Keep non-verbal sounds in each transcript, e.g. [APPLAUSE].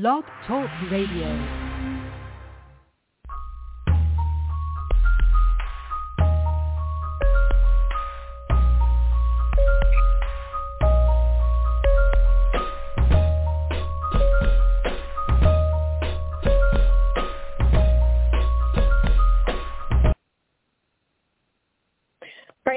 Blog Talk Radio.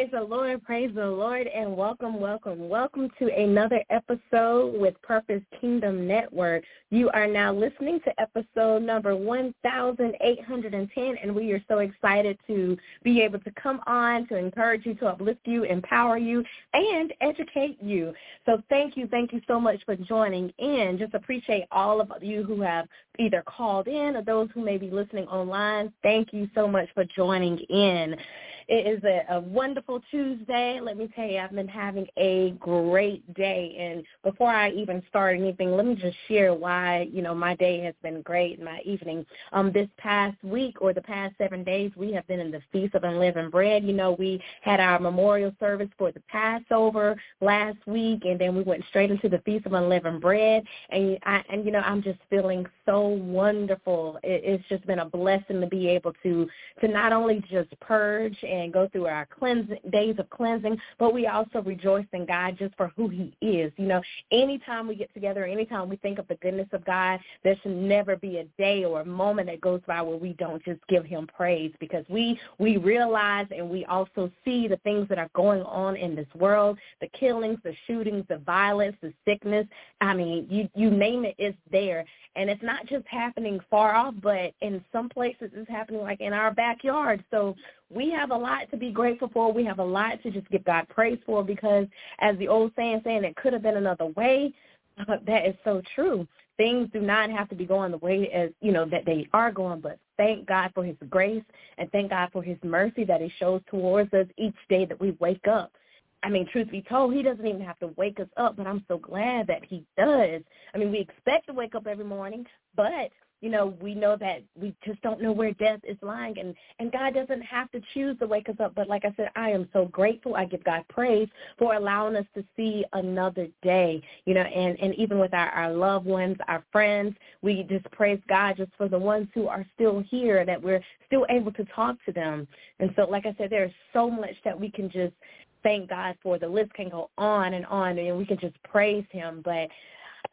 Praise the Lord, praise the Lord, and welcome, welcome, welcome to another episode with Purpose Kingdom Network. You are now listening to episode number 1810, and we are so excited to be able to come on to encourage you, to uplift you, empower you, and educate you. So thank you, thank you so much for joining in. Just appreciate all of you who have either called in or those who may be listening online. Thank you so much for joining in. It is a, a wonderful Tuesday. Let me tell you, I've been having a great day. And before I even start anything, let me just share why, you know, my day has been great, and my evening. Um, this past week or the past seven days, we have been in the Feast of Unleavened Bread. You know, we had our memorial service for the Passover last week, and then we went straight into the Feast of Unleavened Bread. And, I, and you know, I'm just feeling so wonderful. It, it's just been a blessing to be able to, to not only just purge and and go through our cleansing days of cleansing, but we also rejoice in God just for who he is. You know, anytime we get together, anytime we think of the goodness of God, there should never be a day or a moment that goes by where we don't just give him praise because we we realize and we also see the things that are going on in this world, the killings, the shootings, the violence, the sickness. I mean, you you name it, it's there. And it's not just happening far off, but in some places it's happening like in our backyard. So we have a lot to be grateful for. We have a lot to just give God praise for because as the old saying saying it could have been another way, that is so true. Things do not have to be going the way as, you know, that they are going, but thank God for his grace and thank God for his mercy that he shows towards us each day that we wake up. I mean, truth be told, he doesn't even have to wake us up, but I'm so glad that he does. I mean, we expect to wake up every morning, but you know, we know that we just don't know where death is lying and, and God doesn't have to choose to wake us up. But like I said, I am so grateful. I give God praise for allowing us to see another day, you know, and, and even with our, our loved ones, our friends, we just praise God just for the ones who are still here, that we're still able to talk to them. And so, like I said, there's so much that we can just thank God for. The list can go on and on and we can just praise him. But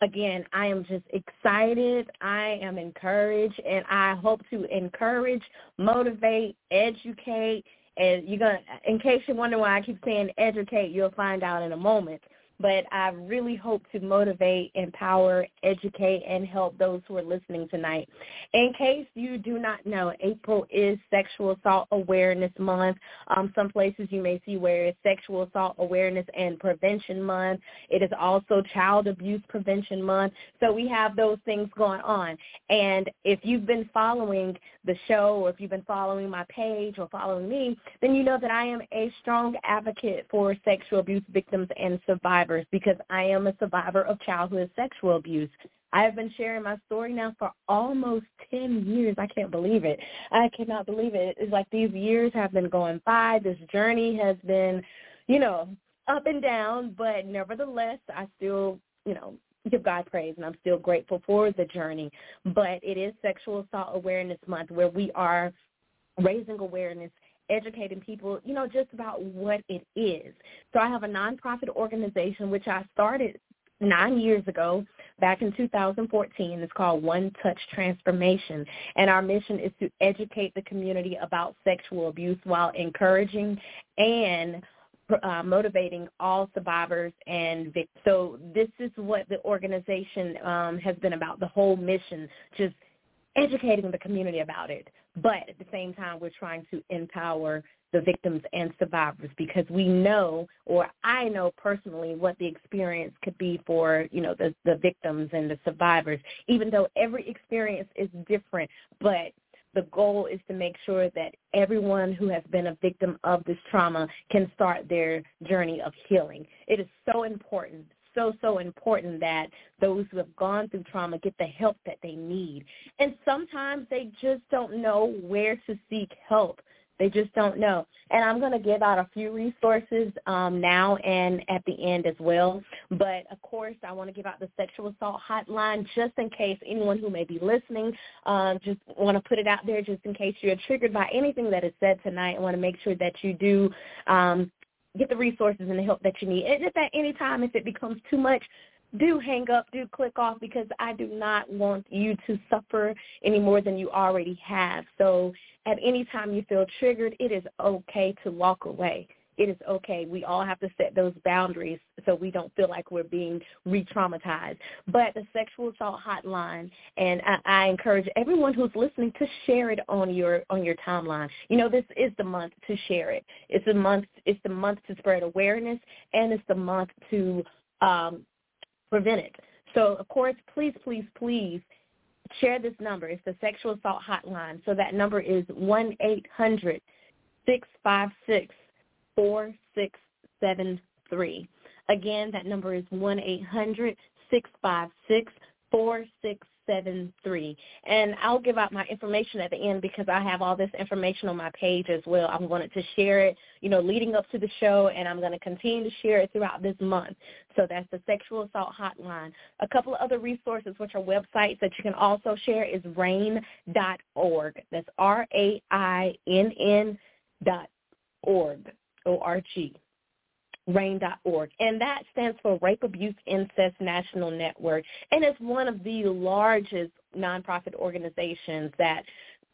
again, I am just excited. I am encouraged, and I hope to encourage, motivate, educate. And you're gonna, in case you're wondering why I keep saying educate, you'll find out in a moment but I really hope to motivate, empower, educate, and help those who are listening tonight. In case you do not know, April is Sexual Assault Awareness Month. Um, some places you may see where it's Sexual Assault Awareness and Prevention Month. It is also Child Abuse Prevention Month. So we have those things going on. And if you've been following the show or if you've been following my page or following me, then you know that I am a strong advocate for sexual abuse victims and survivors survivors because I am a survivor of childhood sexual abuse. I have been sharing my story now for almost 10 years. I can't believe it. I cannot believe it. It's like these years have been going by. This journey has been, you know, up and down, but nevertheless, I still, you know, give God praise and I'm still grateful for the journey. But it is Sexual Assault Awareness Month where we are raising awareness educating people, you know, just about what it is. So I have a nonprofit organization which I started nine years ago, back in 2014. It's called One Touch Transformation. And our mission is to educate the community about sexual abuse while encouraging and uh, motivating all survivors and victims. So this is what the organization um, has been about, the whole mission, just educating the community about it. But at the same time, we're trying to empower the victims and survivors because we know, or I know personally, what the experience could be for, you know, the, the victims and the survivors, even though every experience is different. But the goal is to make sure that everyone who has been a victim of this trauma can start their journey of healing. It is so important so, so important that those who have gone through trauma get the help that they need. And sometimes they just don't know where to seek help. They just don't know. And I'm going to give out a few resources um, now and at the end as well. But of course, I want to give out the sexual assault hotline just in case anyone who may be listening um, just want to put it out there just in case you're triggered by anything that is said tonight. I want to make sure that you do um, get the resources and the help that you need. And if at any time, if it becomes too much, do hang up, do click off because I do not want you to suffer any more than you already have. So at any time you feel triggered, it is okay to walk away. It is okay. We all have to set those boundaries so we don't feel like we're being re-traumatized. But the sexual assault hotline, and I, I encourage everyone who's listening to share it on your on your timeline. You know, this is the month to share it. It's the month. It's the month to spread awareness, and it's the month to um, prevent it. So, of course, please, please, please share this number. It's the sexual assault hotline. So that number is one eight hundred six five six four six seven three. Again, that number is one eight hundred six five six four six seven three. And I'll give out my information at the end because I have all this information on my page as well. I'm going to share it, you know, leading up to the show, and I'm going to continue to share it throughout this month. So that's the Sexual Assault Hotline. A couple of other resources, which are websites that you can also share, is rainn.org. That's R-A-I-N-N dot org, O-R-G rainn.org. And that stands for Rape Abuse Incest National Network. And it's one of the largest nonprofit organizations that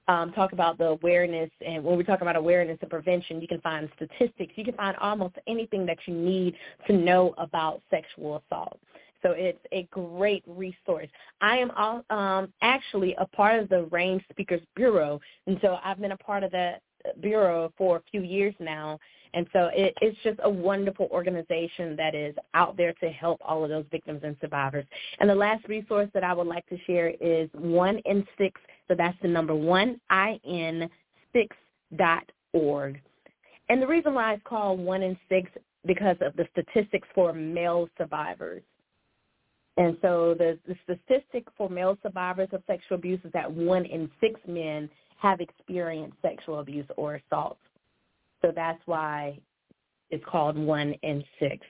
um, talk about the awareness. And when we talk about awareness and prevention, you can find statistics. You can find almost anything that you need to know about sexual assault. So it's a great resource. I am all, um, actually a part of the RAINN Speakers Bureau, and so I've been a part of that bureau for a few years now. And so it, it's just a wonderful organization that is out there to help all of those victims and survivors. And the last resource that I would like to share is one in six. So that's the number one I N six dot org. And the reason why it's called one in six because of the statistics for male survivors. And so the, the statistic for male survivors of sexual abuse is that one in six men have experienced sexual abuse or assault. So that's why it's called one in six.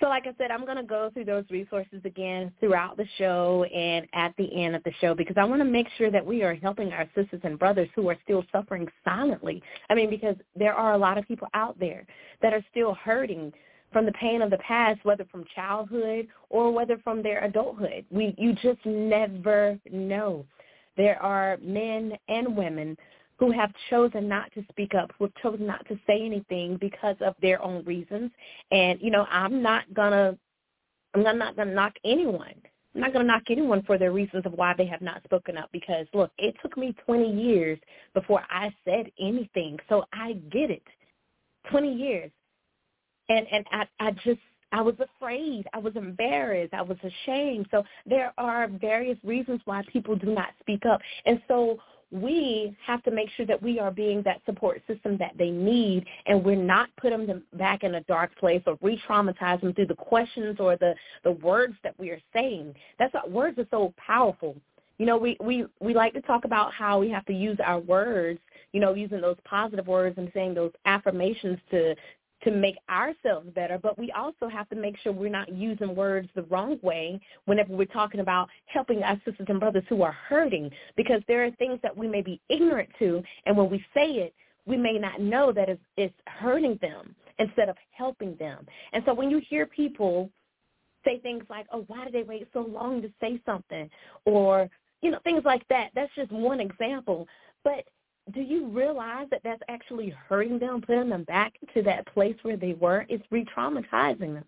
So like I said, I'm going to go through those resources again throughout the show and at the end of the show because I want to make sure that we are helping our sisters and brothers who are still suffering silently. I mean, because there are a lot of people out there that are still hurting from the pain of the past, whether from childhood or whether from their adulthood. We you just never know. There are men and women who have chosen not to speak up, who have chosen not to say anything because of their own reasons. And, you know, I'm not gonna I'm not gonna knock anyone. I'm not gonna knock anyone for their reasons of why they have not spoken up because look, it took me twenty years before I said anything. So I get it. Twenty years. And and I I just I was afraid. I was embarrassed. I was ashamed. So there are various reasons why people do not speak up. And so we have to make sure that we are being that support system that they need and we're not putting them back in a dark place or re-traumatize them through the questions or the, the words that we are saying. That's what words are so powerful. You know, we, we, we like to talk about how we have to use our words, you know, using those positive words and saying those affirmations to to make ourselves better, but we also have to make sure we're not using words the wrong way whenever we're talking about helping our sisters and brothers who are hurting because there are things that we may be ignorant to, and when we say it, we may not know that it's, hurting them instead of helping them. And so when you hear people say things like, oh, why did they wait so long to say something? Or, you know, things like that, that's just one example. But do you realize that that's actually hurting them, putting them back to that place where they were? It's re-traumatizing them.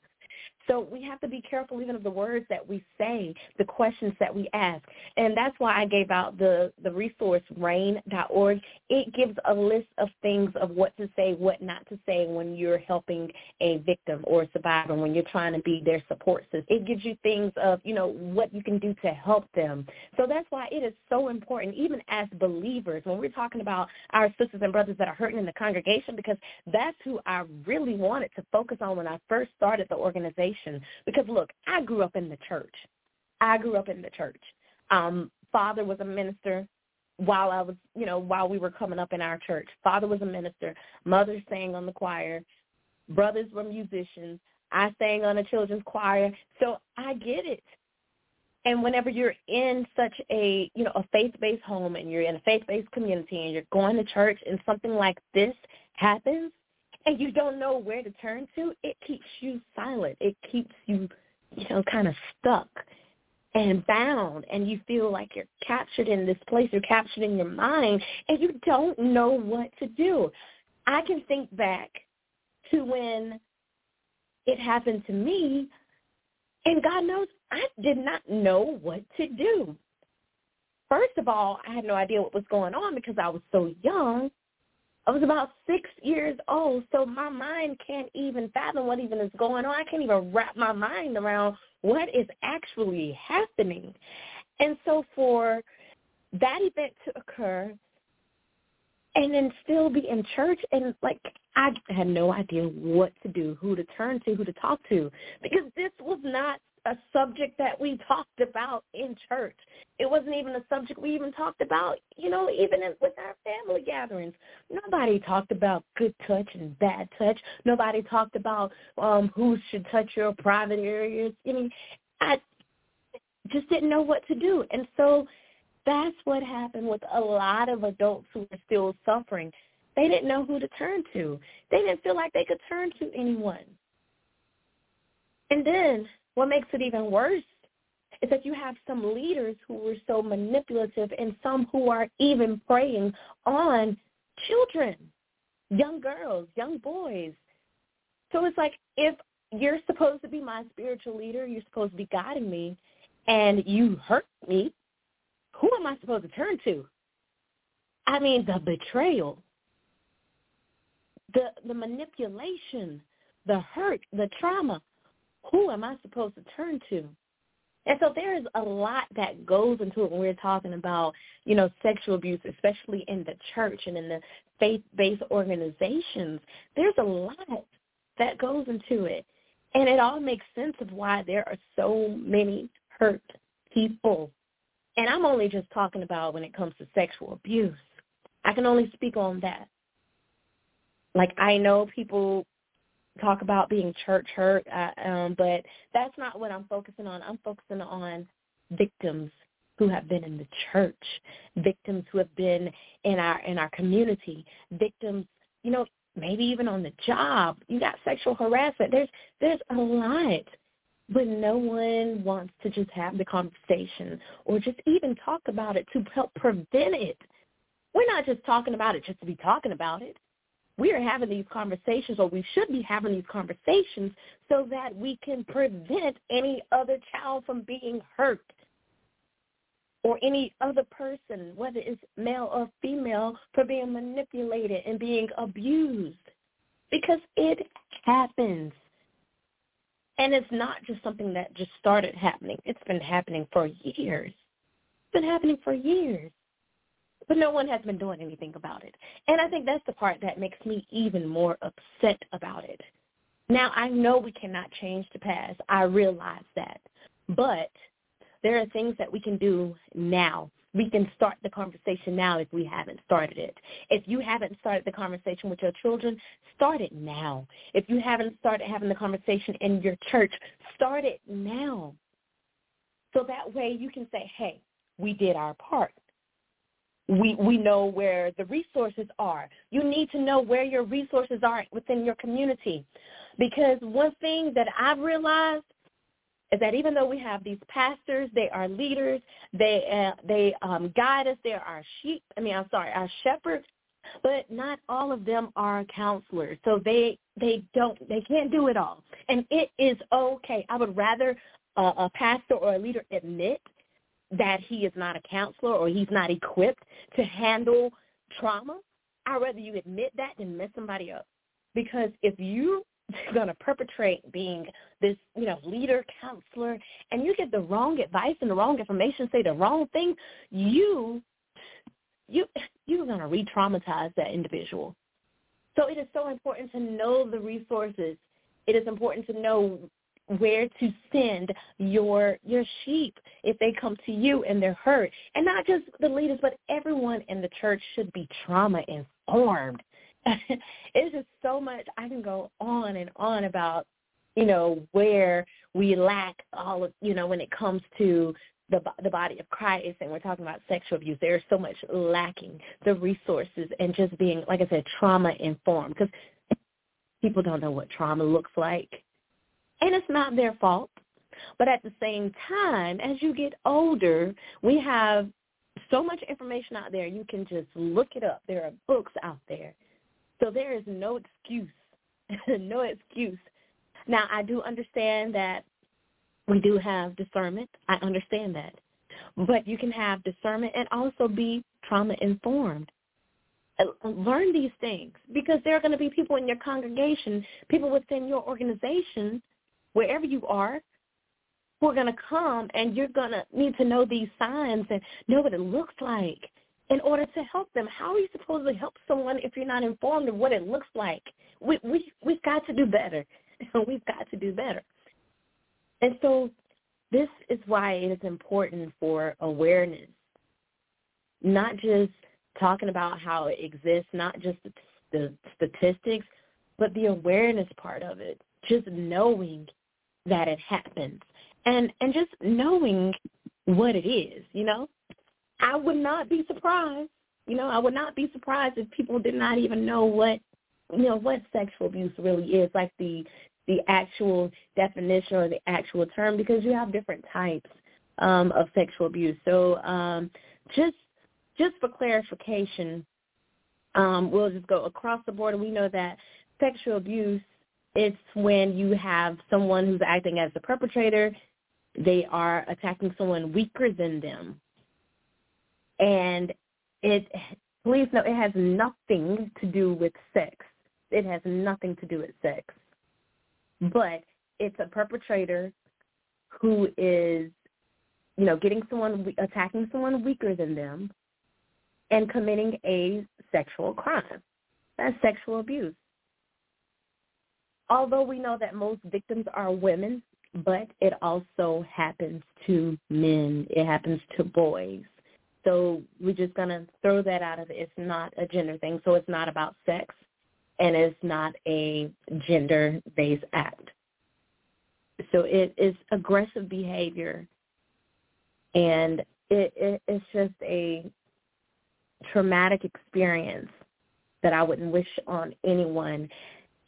So we have to be careful even of the words that we say, the questions that we ask. And that's why I gave out the, the resource rainn.org. It gives a list of things of what to say, what not to say when you're helping a victim or a survivor, when you're trying to be their support system. It gives you things of, you know, what you can do to help them. So that's why it is so important, even as believers, when we're talking about our sisters and brothers that are hurting in the congregation, because that's who I really wanted to focus on when I first started the organization because look, I grew up in the church. I grew up in the church. Um, father was a minister. while I was, you know, while we were coming up in our church. Father was a minister. Mother sang on the choir. Brothers were musicians. I sang on a children's choir. So I get it. And whenever you're in such a, you know, a faith-based home and you're in a faith-based community and you're going to church and something like this happens and you don't know where to turn to, it keeps you silent. It keeps you, you know, kind of stuck and bound and you feel like you're captured in this place, you're captured in your mind and you don't know what to do. I can think back to when it happened to me and God knows I did not know what to do. First of all, I had no idea what was going on because I was so young. I was about six years old, so my mind can't even fathom what even is going on. I can't even wrap my mind around what is actually happening. And so for that event to occur and then still be in church and like I had no idea what to do, who to turn to, who to talk to because this was not a subject that we [LAUGHS] talked about in church. It wasn't even a subject we even talked about, you know, even in, with our family gatherings. Nobody talked about good touch and bad touch. Nobody talked about um who should touch your private areas. I mean, I just didn't know what to do. And so that's what happened with a lot of adults who are still suffering. They didn't know who to turn to. They didn't feel like they could turn to anyone. And then what makes it even worse is that you have some leaders who are so manipulative and some who are even preying on children, young girls, young boys. So it's like if you're supposed to be my spiritual leader, you're supposed to be guiding me, and you hurt me, who am I supposed to turn to? I mean, the betrayal, the the manipulation, the hurt, the trauma who am I supposed to turn to? And so there is a lot that goes into it when we're talking about, you know, sexual abuse, especially in the church and in the faith-based organizations. There's a lot that goes into it. And it all makes sense of why there are so many hurt people. And I'm only just talking about when it comes to sexual abuse. I can only speak on that. Like I know people talk about being church hurt, uh, um, but that's not what I'm focusing on. I'm focusing on victims who have been in the church, victims who have been in our in our community, victims, you know, maybe even on the job. You got sexual harassment. There's there's a lot. But no one wants to just have the conversation or just even talk about it to help prevent it. We're not just talking about it just to be talking about it we are having these conversations or we should be having these conversations so that we can prevent any other child from being hurt or any other person, whether it's male or female, for being manipulated and being abused. Because it happens. And it's not just something that just started happening. It's been happening for years. It's been happening for years but no one has been doing anything about it. And I think that's the part that makes me even more upset about it. Now, I know we cannot change the past. I realize that. But there are things that we can do now. We can start the conversation now if we haven't started it. If you haven't started the conversation with your children, start it now. If you haven't started having the conversation in your church, start it now. So that way you can say, hey, we did our part we we know where the resources are. You need to know where your resources are within your community, because one thing that I've realized is that even though we have these pastors, they are leaders, they uh, they um, guide us, they are our sheep. I mean, I'm sorry, our shepherds, but not all of them are counselors. So they they don't they can't do it all, and it is okay. I would rather a pastor or a leader admit that he is not a counselor or he's not equipped to handle trauma, I'd rather you admit that than mess somebody up. Because if you're [LAUGHS] going to perpetrate being this, you know, leader, counselor, and you get the wrong advice and the wrong information, say the wrong thing, you, you, you're going to re-traumatize that individual. So it is so important to know the resources. It is important to know where to send your your sheep if they come to you and they're hurt. And not just the leaders, but everyone in the church should be trauma informed. [LAUGHS] it's just so much I can go on and on about, you know, where we lack all of, you know, when it comes to the the body of Christ and we're talking about sexual abuse, there's so much lacking the resources and just being, like I said, trauma informed because people don't know what trauma looks like, and it's not their fault. But at the same time, as you get older, we have so much information out there. You can just look it up. There are books out there, so there is no excuse, [LAUGHS] no excuse. Now I do understand that we do have discernment. I understand that. But you can have discernment and also be trauma informed. Uh, learn these things because there are going to be people in your congregation, people within your organization, wherever you are, who are going to come and you're going to need to know these signs and know what it looks like in order to help them. How are you supposed to help someone if you're not informed of what it looks like? We, we, we've got to do better. [LAUGHS] we've got to do better. And so this is why it is important for awareness, not just talking about how it exists, not just the, the statistics, but the awareness part of it, just knowing that it happens and and just knowing what it is, you know? I would not be surprised, you know, I would not be surprised if people did not even know what you know what sexual abuse really is, like the the actual definition or the actual term because you have different types um, of sexual abuse. So um, just just for clarification, um, we'll just go across the board. And we know that sexual abuse it's when you have someone who's acting as the perpetrator. They are attacking someone weaker than them, and it please know it has nothing to do with sex. It has nothing to do with sex but it's a perpetrator who is, you know, getting someone, attacking someone weaker than them and committing a sexual crime. That's sexual abuse. Although we know that most victims are women, but it also happens to men. It happens to boys. So we're just going to throw that out of it. It's not a gender thing. So it's not about sex and it's not a gender-based act. So it is aggressive behavior, and it, it, it's just a traumatic experience that I wouldn't wish on anyone.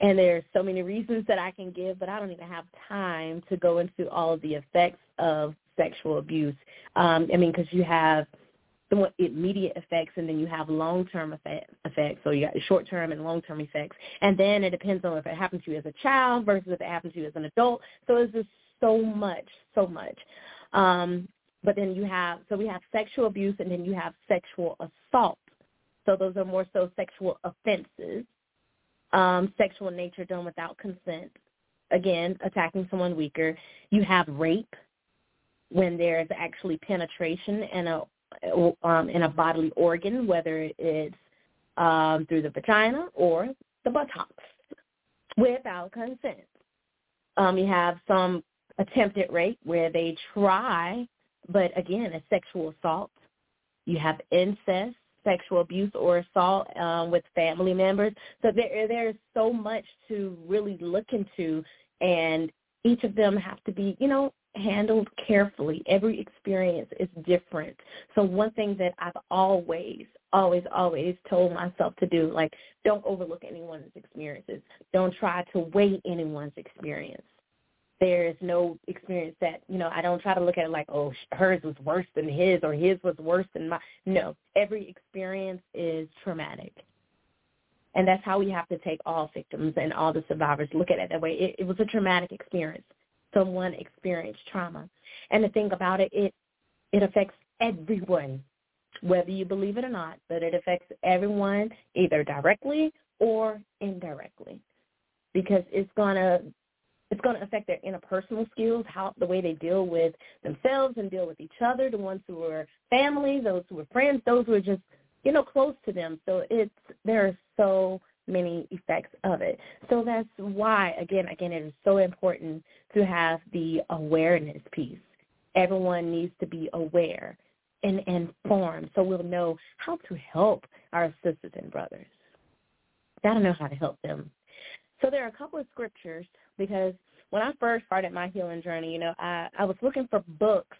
And there's so many reasons that I can give, but I don't even have time to go into all of the effects of sexual abuse. Um, I mean, because you have – somewhat immediate effects, and then you have long-term effect, effects. So you got short-term and long-term effects, and then it depends on if it happens to you as a child versus if it happens to you as an adult. So it's just so much, so much. Um, but then you have so we have sexual abuse, and then you have sexual assault. So those are more so sexual offenses, um, sexual nature done without consent. Again, attacking someone weaker. You have rape when there's actually penetration and a um, in a bodily organ, whether it's um, through the vagina or the buttocks, without consent. Um, you have some attempted rape where they try, but again, a sexual assault. You have incest, sexual abuse or assault um, with family members. So there, there's so much to really look into, and each of them have to be, you know, handled carefully. Every experience is different. So one thing that I've always, always, always told myself to do, like, don't overlook anyone's experiences. Don't try to weigh anyone's experience. There is no experience that, you know, I don't try to look at it like, oh, hers was worse than his or his was worse than my. No, every experience is traumatic. And that's how we have to take all victims and all the survivors, look at it that way. It, it was a traumatic experience someone experienced trauma. And the thing about it, it it affects everyone, whether you believe it or not, but it affects everyone either directly or indirectly because it's gonna it's going to affect their interpersonal skills, how the way they deal with themselves and deal with each other, the ones who are family, those who are friends, those who are just you know close to them. So it's there are so many effects of it. So that's why, again, again, it is so important to have the awareness piece. Everyone needs to be aware and informed so we'll know how to help our sisters and brothers. Gotta know how to help them. So there are a couple of scriptures because when I first started my healing journey, you know, I, I was looking for books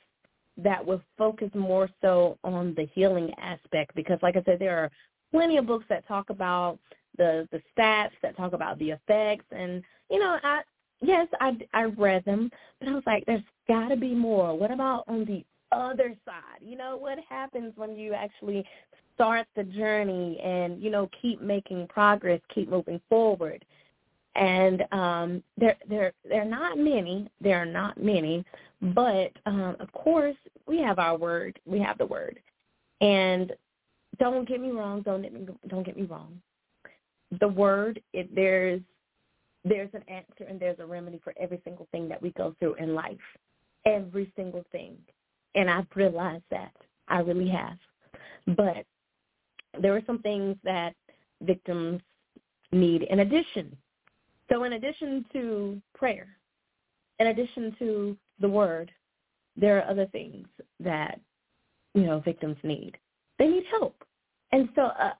that would focus more so on the healing aspect because like I said, there are plenty of books that talk about the the stats, that talk about the effects and you know, I yes, I I read them, but I was like there's got to be more. What about on the other side? You know, what happens when you actually start the journey and, you know, keep making progress, keep moving forward? And um, there there there are not many. There are not many, but um, of course we have our word. We have the word, and don't get me wrong. Don't get me, don't get me wrong. The word it, there's there's an answer and there's a remedy for every single thing that we go through in life, every single thing, and I've realized that I really have. But there are some things that victims need in addition so in addition to prayer, in addition to the word, there are other things that, you know, victims need. They need help. And so uh,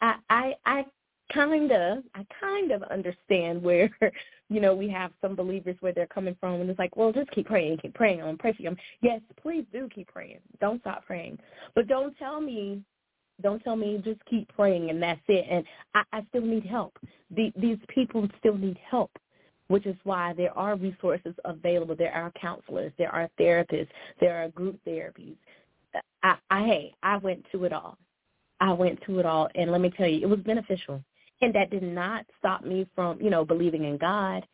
I, I, I kind of, I kind of understand where, [LAUGHS] you know, we have some believers where they're coming from, and it's like, well, just keep praying, keep praying, I'm pray for them. Yes, please do keep praying. Don't stop praying, but don't tell me don't tell me just keep praying and that's it. And I, I still need help. The, these people still need help, which is why there are resources available. There are counselors. There are therapists. There are group therapies. I, I hey, I went to it all. I went to it all, and let me tell you, it was beneficial. And that did not stop me from, you know, believing in God.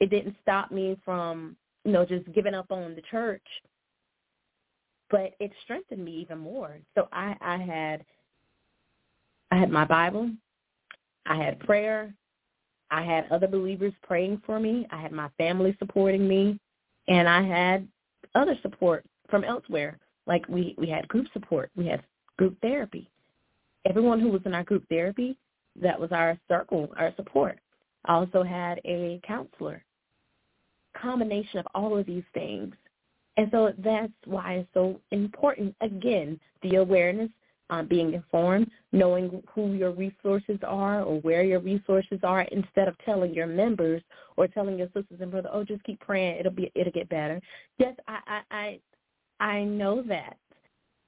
It didn't stop me from, you know, just giving up on the church but it strengthened me even more. So I, I had I had my Bible, I had prayer, I had other believers praying for me, I had my family supporting me, and I had other support from elsewhere. Like we we had group support, we had group therapy. Everyone who was in our group therapy, that was our circle, our support. I also had a counselor. Combination of all of these things and so that's why it's so important, again, the awareness, um, being informed, knowing who your resources are or where your resources are instead of telling your members or telling your sisters and brothers, oh, just keep praying, it'll be it'll get better. Yes, I I I, I know that.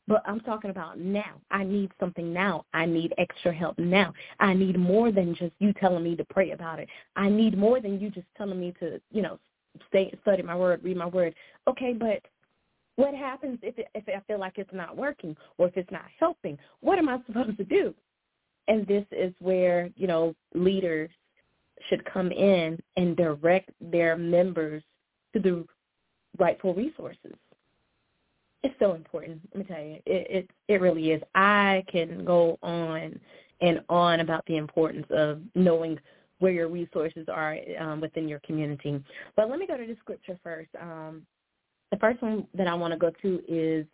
But I'm talking about now. I need something now. I need extra help now. I need more than just you telling me to pray about it. I need more than you just telling me to, you know, stay study my word, read my word. Okay, but what happens if it, if I feel like it's not working or if it's not helping? What am I [LAUGHS] supposed to do? And this is where you know leaders should come in and direct their members to the rightful resources. It's so important. Let me tell you, it it, it really is. I can go on and on about the importance of knowing where your resources are um, within your community. But let me go to the scripture first. Um, the first one that I want to go to is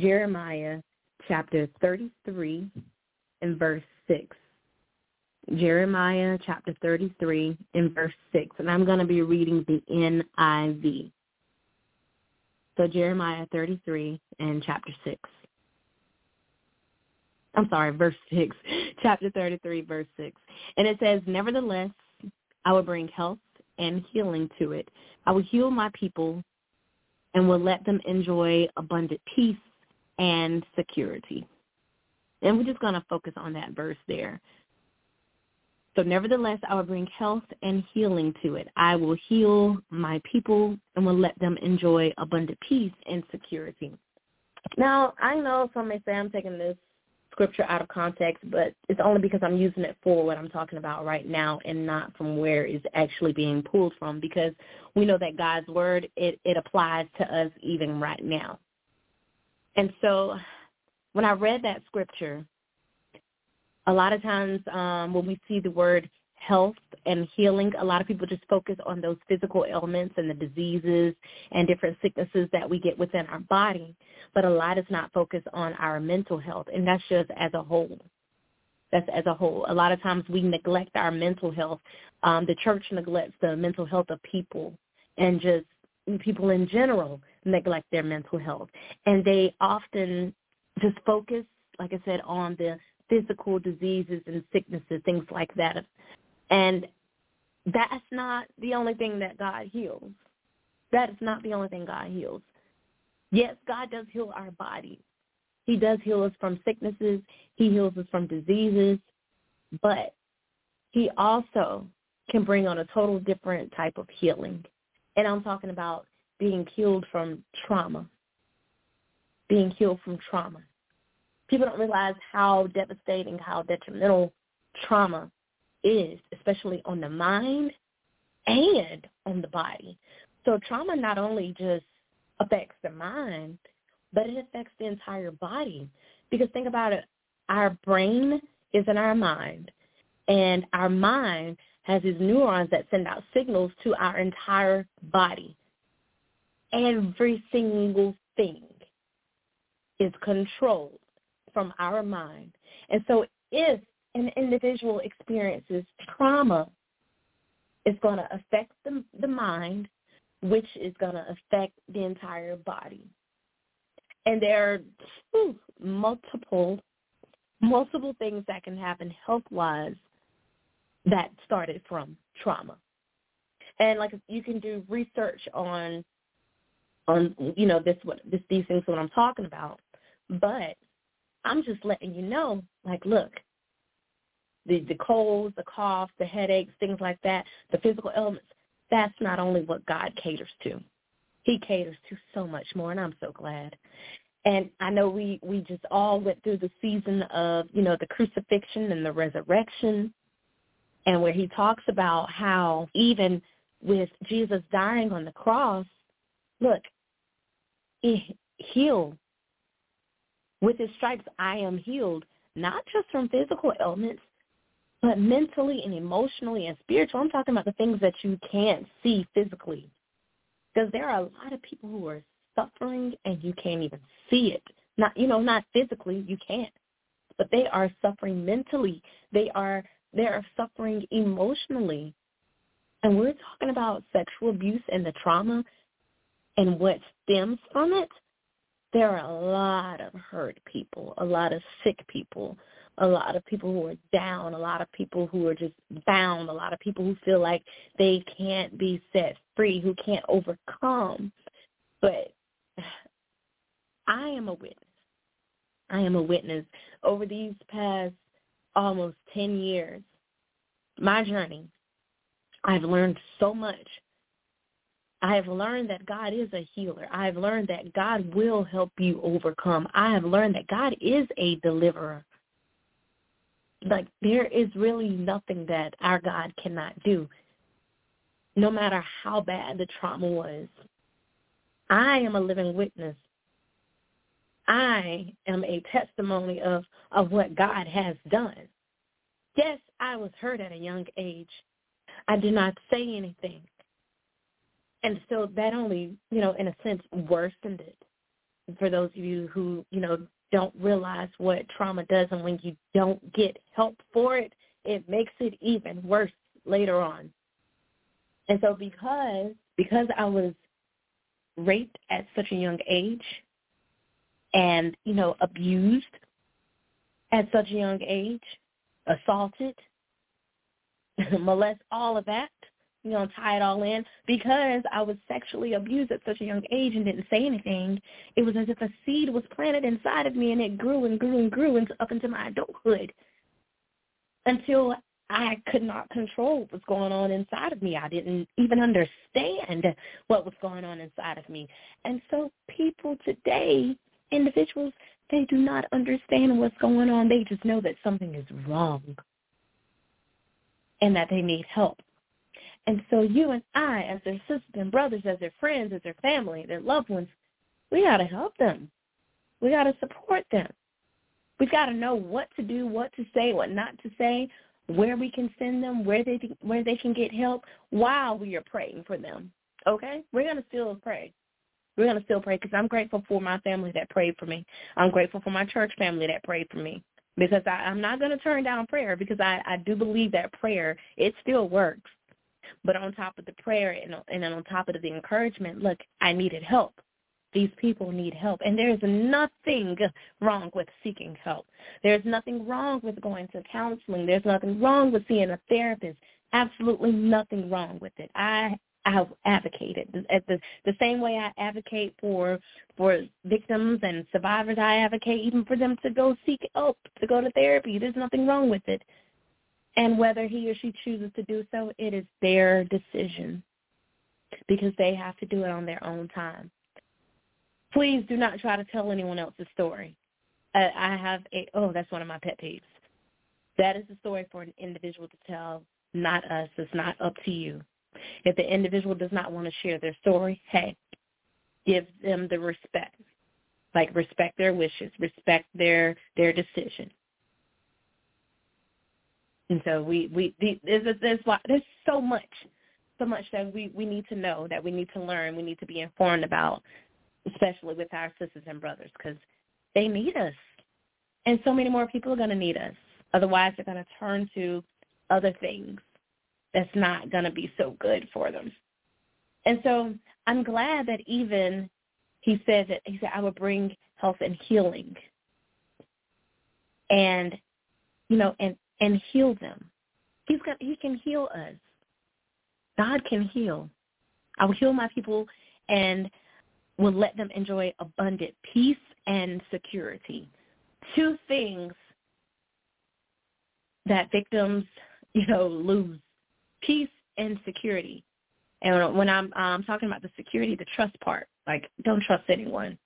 Jeremiah chapter 33 and verse 6. Jeremiah chapter 33 and verse 6. And I'm going to be reading the NIV. So Jeremiah 33 and chapter 6. I'm sorry, verse 6, [LAUGHS] chapter 33, verse 6. And it says, Nevertheless, I will bring health and healing to it. I will heal my people and will let them enjoy abundant peace and security. And we're just going to focus on that verse there. So nevertheless, I will bring health and healing to it. I will heal my people and will let them enjoy abundant peace and security. Now, I know some may say I'm taking this scripture out of context, but it's only because I'm using it for what I'm talking about right now and not from where it's actually being pulled from because we know that God's word, it, it applies to us even right now. And so when I read that scripture, a lot of times um, when we see the word health and healing, a lot of people just focus on those physical ailments and the diseases and different sicknesses that we get within our body, but a lot is not focused on our mental health, and that's just as a whole. That's as a whole. A lot of times we neglect our mental health. Um, the church neglects the mental health of people and just people in general neglect their mental health. And they often just focus, like I said, on the physical diseases and sicknesses, things like that. And that's not the only thing that God heals. That is not the only thing God heals. Yes, God does heal our bodies. He does heal us from sicknesses. He heals us from diseases. But he also can bring on a total different type of healing. And I'm talking about being healed from trauma. Being healed from trauma. People don't realize how devastating, how detrimental trauma is, especially on the mind and on the body. So trauma not only just affects the mind, but it affects the entire body. Because think about it, our brain is in our mind, and our mind has these neurons that send out signals to our entire body. Every single thing is controlled from our mind. And so if an individual experiences trauma, is going to affect the, the mind, which is going to affect the entire body. And there are whew, multiple, multiple things that can happen health-wise that started from trauma. And like you can do research on, on you know this what this these things what I'm talking about, but I'm just letting you know, like, look, the the colds, the coughs, the headaches, things like that, the physical ailments. That's not only what God caters to. He caters to so much more, and I'm so glad. And I know we we just all went through the season of you know the crucifixion and the resurrection, and where he talks about how even with Jesus dying on the cross, look, he healed. With his stripes, I am healed, not just from physical ailments, but mentally and emotionally and spiritual. I'm talking about the things that you can't see physically. Because there are a lot of people who are suffering and you can't even see it. Not you know, not physically, you can't. But they are suffering mentally. They are they are suffering emotionally. And we're talking about sexual abuse and the trauma and what stems from it. There are a lot of hurt people, a lot of sick people, a lot of people who are down, a lot of people who are just bound, a lot of people who feel like they can't be set free, who can't overcome. But I am a witness. I am a witness. Over these past almost 10 years, my journey, I've learned so much. I have learned that God is a healer. I have learned that God will help you overcome. I have learned that God is a deliverer like there is really nothing that our God cannot do, no matter how bad the trauma was. I am a living witness. I am a testimony of, of what God has done. Yes, I was hurt at a young age. I did not say anything. And so that only, you know, in a sense worsened it for those of you who, you know, don't realize what trauma does and when you don't get help for it, it makes it even worse later on. And so because because I was raped at such a young age and, you know, abused at such a young age, assaulted, [LAUGHS] molest, all of that, you know, tie it all in. Because I was sexually abused at such a young age and didn't say anything, it was as if a seed was planted inside of me and it grew and grew and grew into, up into my adulthood until I could not control what was going on inside of me. I didn't even understand what was going on inside of me. And so people today, individuals, they do not understand what's going on. They just know that something is wrong and that they need help. And so you and I, as their sisters and brothers, as their friends, as their family, their loved ones, we got to help them. We got to support them. We've got to know what to do, what to say, what not to say, where we can send them, where they where they can get help while we are praying for them. Okay, we're gonna still pray. We're gonna still pray because I'm grateful for my family that prayed for me. I'm grateful for my church family that prayed for me. because I, I'm not going to turn down prayer because I, I do believe that prayer, it still works. But on top of the prayer and, and on top of the encouragement, look, I needed help. These people need help. And there's nothing wrong with seeking help. There's nothing wrong with going to counseling. There's nothing wrong with seeing a therapist. Absolutely nothing wrong with it. I have advocated at the the same way I advocate for for victims and survivors. I advocate even for them to go seek help, to go to therapy. There's nothing wrong with it. And whether he or she chooses to do so, it is their decision because they have to do it on their own time. Please do not try to tell anyone else's story. Uh, I have a oh, that's one of my pet peeves. That is a story for an individual to tell, not us. It's not up to you. If the individual does not want to share their story, hey, give them the respect. Like respect their wishes, respect their their decision. And so we we there's there's there's so much so much that we we need to know that we need to learn we need to be informed about especially with our sisters and brothers, because they need us. And so many more people are going to need us. Otherwise, they're going to turn to other things that's not going to be so good for them. And so I'm glad that even he said that he said I would bring health and healing, and you know, and and heal them. He's got he can heal us. God can heal. I will heal my people and will let them enjoy abundant peace and security. Two things that victims, you know, lose, peace and security. And when I'm um, talking about the security, the trust part, like don't trust anyone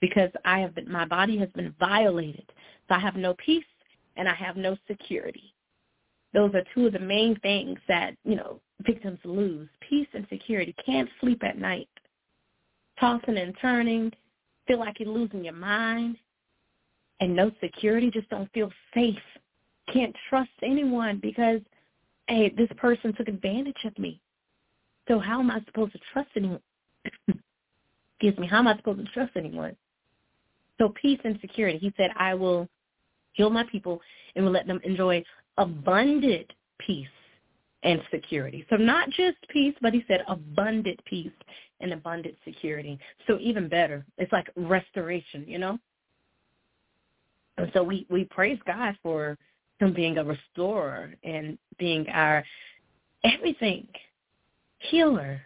because I have been, my body has been violated. So I have no peace and I have no security. Those are two of the main things that, you know, victims lose, peace and security. Can't sleep at night tossing and turning, feel like you're losing your mind, and no security, just don't feel safe. Can't trust anyone because, hey, this person took advantage of me. So how am I supposed to trust anyone? [COUGHS] Excuse me, how am I supposed to trust anyone? So peace and security. He said, I will heal my people and will let them enjoy abundant peace and security. So not just peace, but he said abundant peace and abundant security. So even better, it's like restoration, you know? And so we, we praise God for him being a restorer and being our everything, healer,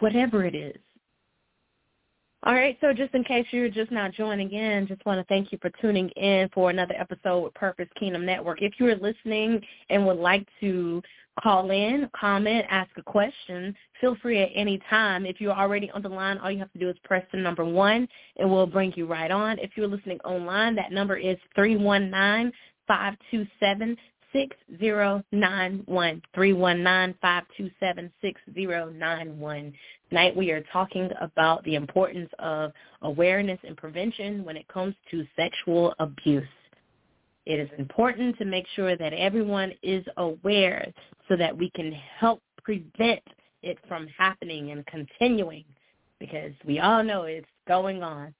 whatever it is. All right, so just in case you're just now joining in, just want to thank you for tuning in for another episode with Purpose Kingdom Network. If you are listening and would like to call in, comment, ask a question, feel free at any time. If you're already on the line, all you have to do is press the number one, and we'll bring you right on. If you're listening online, that number is three one nine five two seven 6091 319-527-6091. Tonight we are talking about the importance of awareness and prevention when it comes to sexual abuse. It is important to make sure that everyone is aware so that we can help prevent it from happening and continuing because we all know it's going on.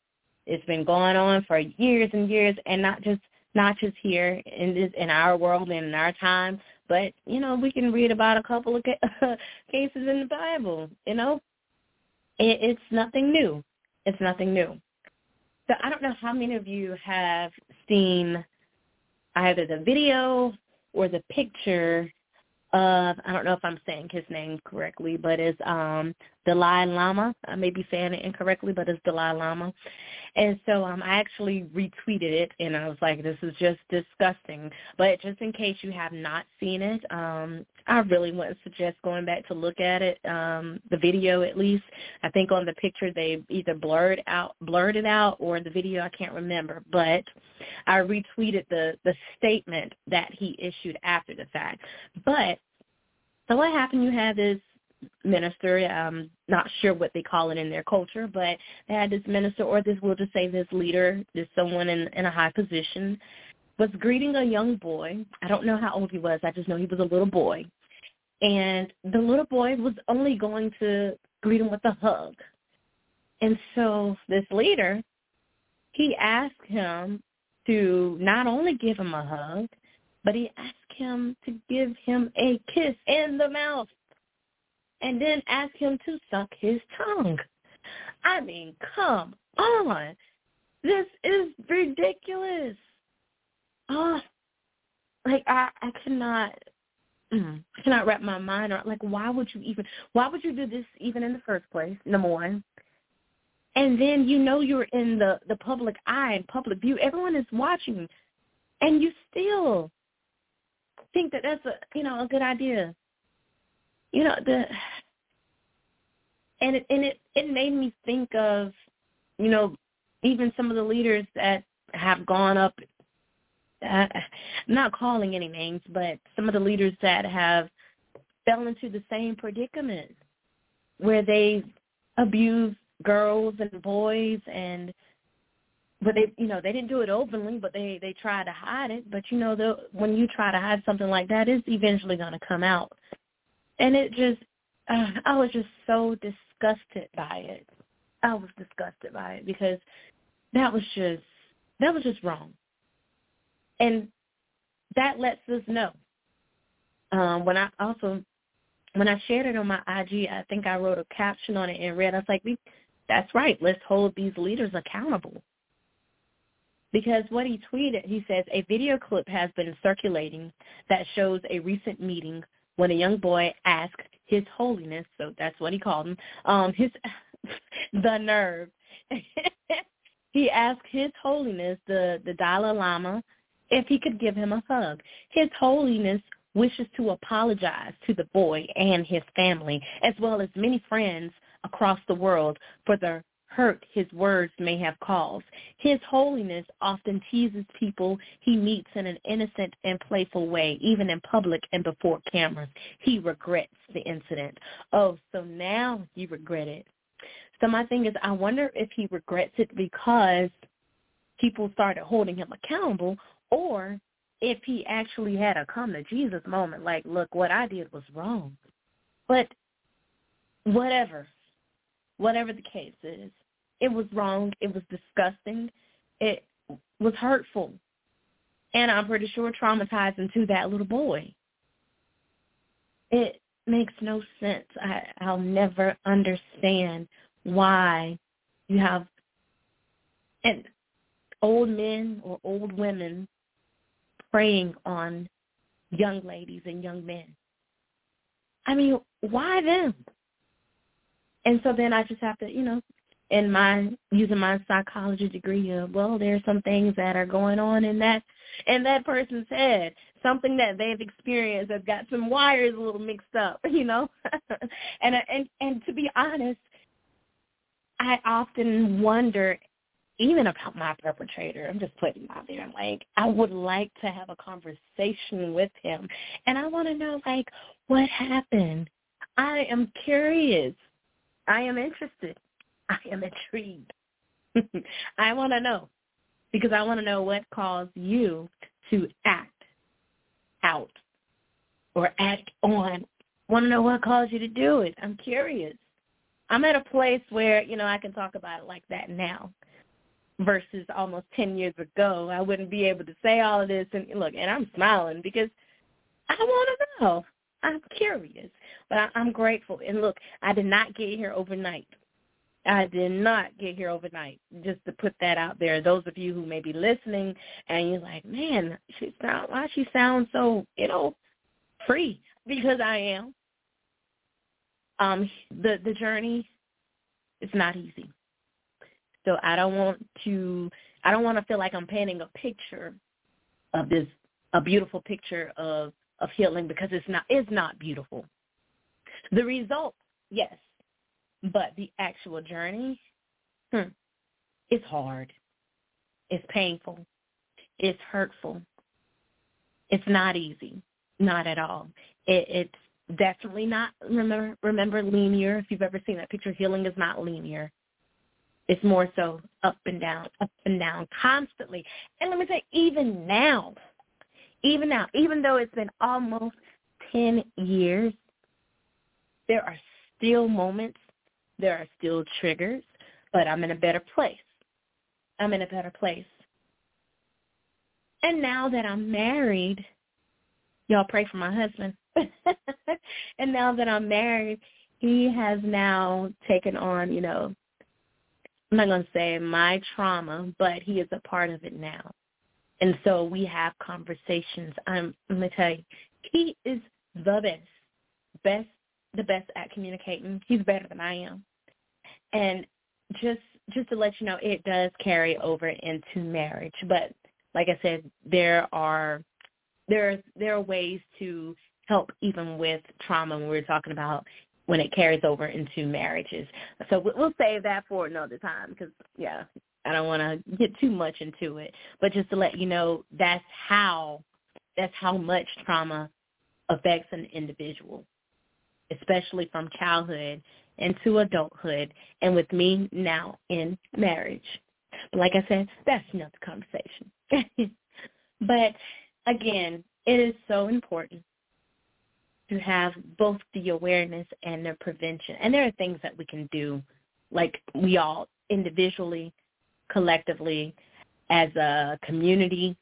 It's been going on for years and years and not just not just here in this in our world and in our time, but you know we can read about a couple of ca- [LAUGHS] cases in the Bible. You know, it, it's nothing new. It's nothing new. So I don't know how many of you have seen either the video or the picture of I don't know if I'm saying his name correctly, but it's um Dalai Lama. I may be saying it incorrectly, but it's Dalai Lama. And so um I actually retweeted it and I was like, This is just disgusting. But just in case you have not seen it, um I really wouldn't suggest going back to look at it, um, the video at least. I think on the picture they either blurred out blurred it out or the video I can't remember. But I retweeted the the statement that he issued after the fact. But so what happened? You had this minister. I'm not sure what they call it in their culture, but they had this minister, or this we'll just say this leader, this someone in in a high position, was greeting a young boy. I don't know how old he was. I just know he was a little boy, and the little boy was only going to greet him with a hug. And so this leader, he asked him to not only give him a hug, but he asked him to give him a kiss in the mouth and then ask him to suck his tongue. I mean, come on. This is ridiculous. Oh, like I, I cannot, mm, I cannot wrap my mind around. Like, why would you even? Why would you do this even in the first place? Number one, and then you know you're in the the public eye and public view. Everyone is watching, and you still think that that's a you know a good idea. You know the, and it and it it made me think of, you know, even some of the leaders that have gone up uh, not calling any names, but some of the leaders that have fell into the same predicament where they abuse girls and boys and but they you know they didn't do it openly but they they try to hide it. But you know the when you try to hide something like that it's eventually going to come out and it just uh, i was just so disgusted by it i was disgusted by it because that was just that was just wrong and that lets us know. Um, when I also when I shared it on my IG, I think I wrote a caption on it and read. I was like, "That's right. Let's hold these leaders accountable." Because what he tweeted, he says a video clip has been circulating that shows a recent meeting when a young boy asked His Holiness, so that's what he called him, um, his [LAUGHS] the nerve. [LAUGHS] he asked His Holiness the the Dalai Lama if he could give him a hug. His Holiness wishes to apologize to the boy and his family, as well as many friends across the world for the hurt his words may have caused. His Holiness often teases people he meets in an innocent and playful way, even in public and before cameras. He regrets the incident. Oh, so now you regret it. So my thing is, I wonder if he regrets it because people started holding him accountable or if he actually had a come to Jesus moment, like, look, what I did was wrong. But whatever, whatever the case is, it was wrong. It was disgusting. It was hurtful. And I'm pretty sure traumatizing to that little boy. It makes no sense. I, I'll never understand why you have and old men or old women preying on young ladies and young men. I mean, why them? And so then I just have to, you know, in my using my psychology degree of well, there's some things that are going on in that in that person's head, something that they've experienced that's got some wires a little mixed up, [LAUGHS] you know. [LAUGHS] and and and to be honest, I often wonder even about my perpetrator. I'm just putting him out there. Like, I would like to have a conversation with him. And I want to know, like, what happened? I am curious. I am interested. I am intrigued. [LAUGHS] I want to know because I want to know what caused you to act out or act on. Want to know what caused you to do it. I'm curious. I'm at a place where, you know, I can talk about it like that now versus almost 10 years ago. I wouldn't be able to say all of this. And look, and I'm smiling because I want to know. I'm curious, but I, I'm grateful. And look, I did not get here overnight. I did not get here overnight. Just to put that out there, those of you who may be listening and you're like, man, she sound why she sounds so you know free because I am. Um, the the journey is not easy. So I don't want to I don't want to feel like I'm painting a picture of this a beautiful picture of of healing because it's not it's not beautiful. The result, yes, but the actual journey, hmm, it's hard. It's painful. It's hurtful. It's not easy. Not at all. It, it's definitely not remember remember linear. If you've ever seen that picture, healing is not linear. It's more so up and down, up and down constantly. And let me say, even now, even now, even though it's been almost 10 years, there are still moments, there are still triggers, but I'm in a better place. I'm in a better place. And now that I'm married, y'all pray for my husband. [LAUGHS] and now that I'm married, he has now taken on, you know, I'm not going to say my trauma, but he is a part of it now. And so we have conversations. I'm, I'm going to tell you, he is the best, best, the best at communicating. He's better than I am. And just just to let you know, it does carry over into marriage. But like I said, there are there are, there are ways to help even with trauma when we're talking about when it carries over into marriages. So we'll save that for another time because yeah, I don't want to get too much into it. But just to let you know, that's how that's how much trauma affects an individual, especially from childhood into adulthood, and with me now in marriage. But like I said, that's another conversation. [LAUGHS] but again, it is so important to have both the awareness and the prevention. And there are things that we can do, like we all individually, collectively, as a community,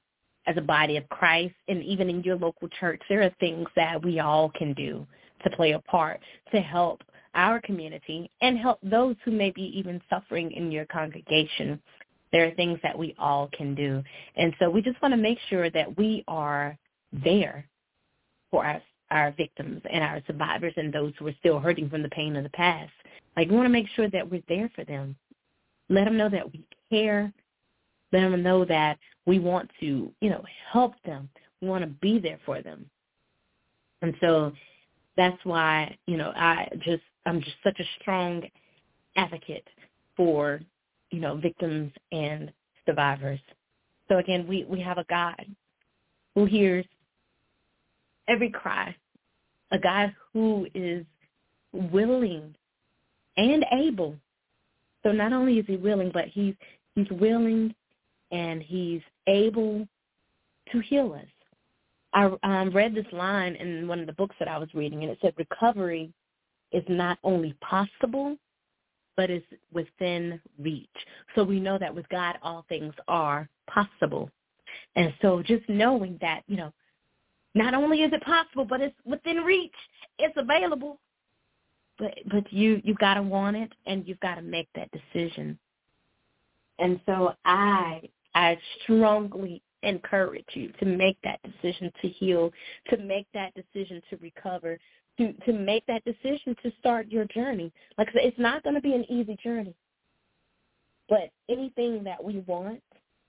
as a body of Christ, and even in your local church, there are things that we all can do to play a part to help our community and help those who may be even suffering in your congregation. There are things that we all can do. And so we just want to make sure that we are there for our our victims and our survivors and those who are still hurting from the pain of the past. Like we want to make sure that we're there for them. Let them know that we care. Let them know that we want to, you know, help them. We want to be there for them. And so that's why, you know, I just I'm just such a strong advocate for, you know, victims and survivors. So again, we, we have a God who hears every cry, a God who is willing and able. So not only is he willing, but he's he's willing and he's able to heal us. I um, read this line in one of the books that I was reading, and it said recovery is not only possible, but is within reach. So we know that with God, all things are possible. And so just knowing that, you know, not only is it possible, but it's within reach. It's available. But but you you've got to want it and you've got to make that decision. And so I I strongly encourage you to make that decision to heal, to make that decision to recover, to to make that decision to start your journey. Like I said, it's not going to be an easy journey. But anything that we want,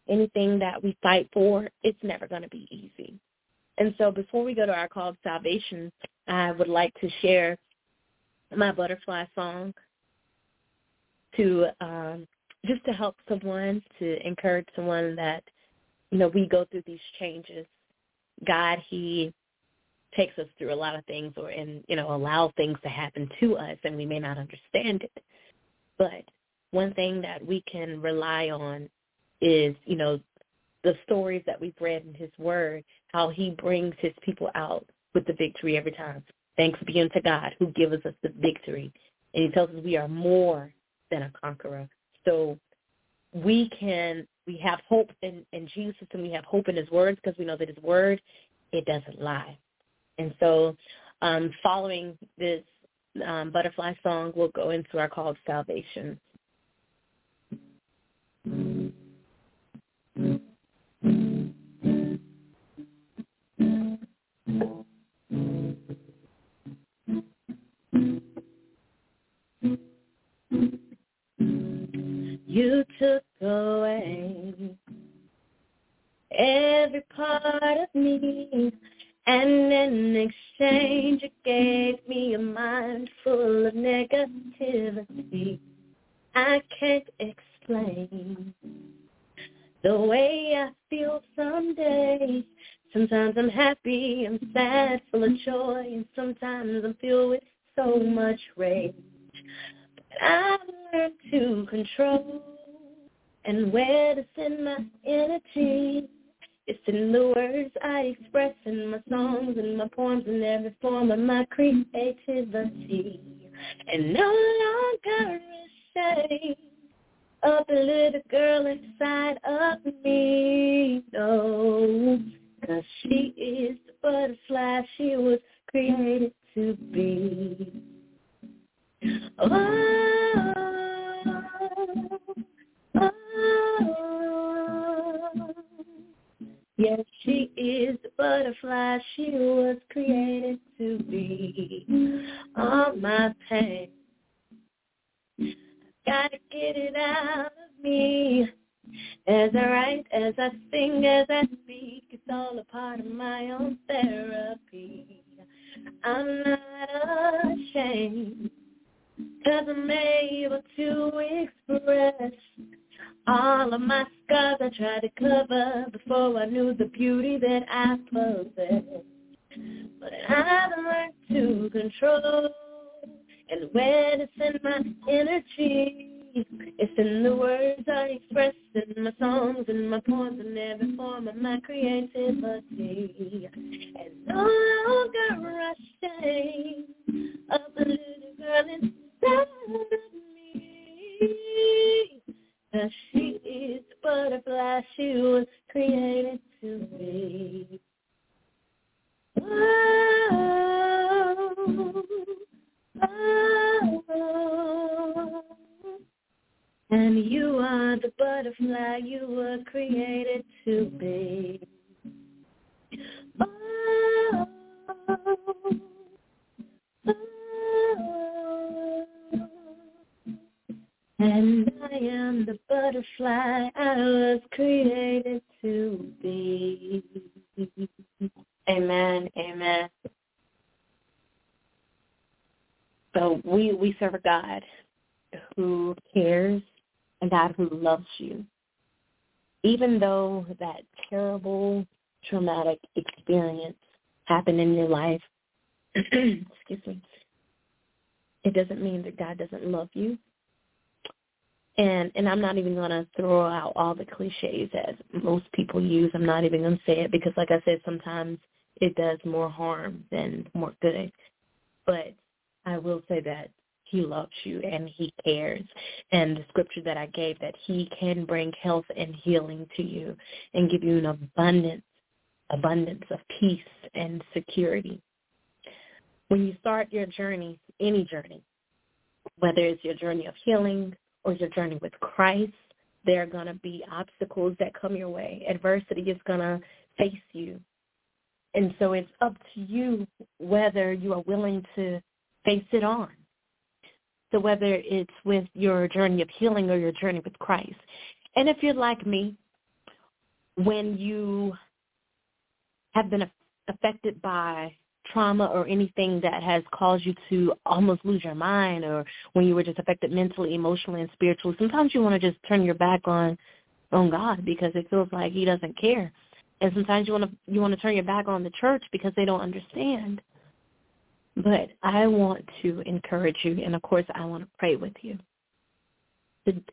anything that we fight for, it's never going to be easy. And so before we go to our call to salvation, I would like to share my butterfly song to um, just to help someone, to encourage someone that, you know, we go through these changes. God, he takes us through a lot of things or and you know allow things to happen to us and we may not understand it. But one thing that we can rely on is you know the stories that we've read in his word how he brings his people out with the victory every time. Thanks be unto god who gives us the victory. And he tells us we are more than a conqueror. So we can we have hope in, in jesus and we have hope in his words because we know that his word it doesn't lie and so um, following this um, butterfly song, we'll go into our call to salvation. You took away every part of me and in exchange, you gave me a mind full of negativity. I can't explain the way I feel some days. Sometimes I'm happy, I'm sad, full of joy, and sometimes I'm filled with so much rage. But I've learned to control and where to send my energy. It's in the words I express in my songs and my poems and every form of my creativity. And no longer ashamed of the little girl inside of me. No, cause she is the butterfly she was created to be. Oh, oh. oh. Yes, she is the butterfly she was created to be. All my pain, gotta get it out of me. As I write, as I sing, as I speak, it's all a part of my own therapy. I'm not ashamed, cause I'm able to express all of my scars I tried to cover before I knew the beauty that I possessed. But I've learned to control and when it's in my energy. It's in the words I express in my songs and my poems and every form of my creativity. And no longer ashamed of the little girl inside of me. Cause she is the butterfly she was created to be. Oh, oh, oh, and you are the butterfly you were created to be. Oh, oh, oh. And I am the butterfly I was created to be. Amen. Amen. So we we serve a God who cares, a God who loves you. Even though that terrible traumatic experience happened in your life, [CLEARS THROAT] excuse me, it doesn't mean that God doesn't love you and and I'm not even going to throw out all the cliches as most people use. I'm not even going to say it because, like I said, sometimes it does more harm than more good. But I will say that he loves you and he cares. And the scripture that I gave that he can bring health and healing to you and give you an abundance, abundance of peace and security. When you start your journey, any journey, whether it's your journey of healing, or your journey with Christ, there are going to be obstacles that come your way. Adversity is going to face you. And so it's up to you whether you are willing to face it on. So whether it's with your journey of healing or your journey with Christ. And if you're like me, when you have been affected by trauma or anything that has caused you to almost lose your mind or when you were just affected mentally, emotionally, and spiritually, sometimes you want to just turn your back on on God because it feels like he doesn't care. And sometimes you want to you want to turn your back on the church because they don't understand. But I want to encourage you and of course I want to pray with you.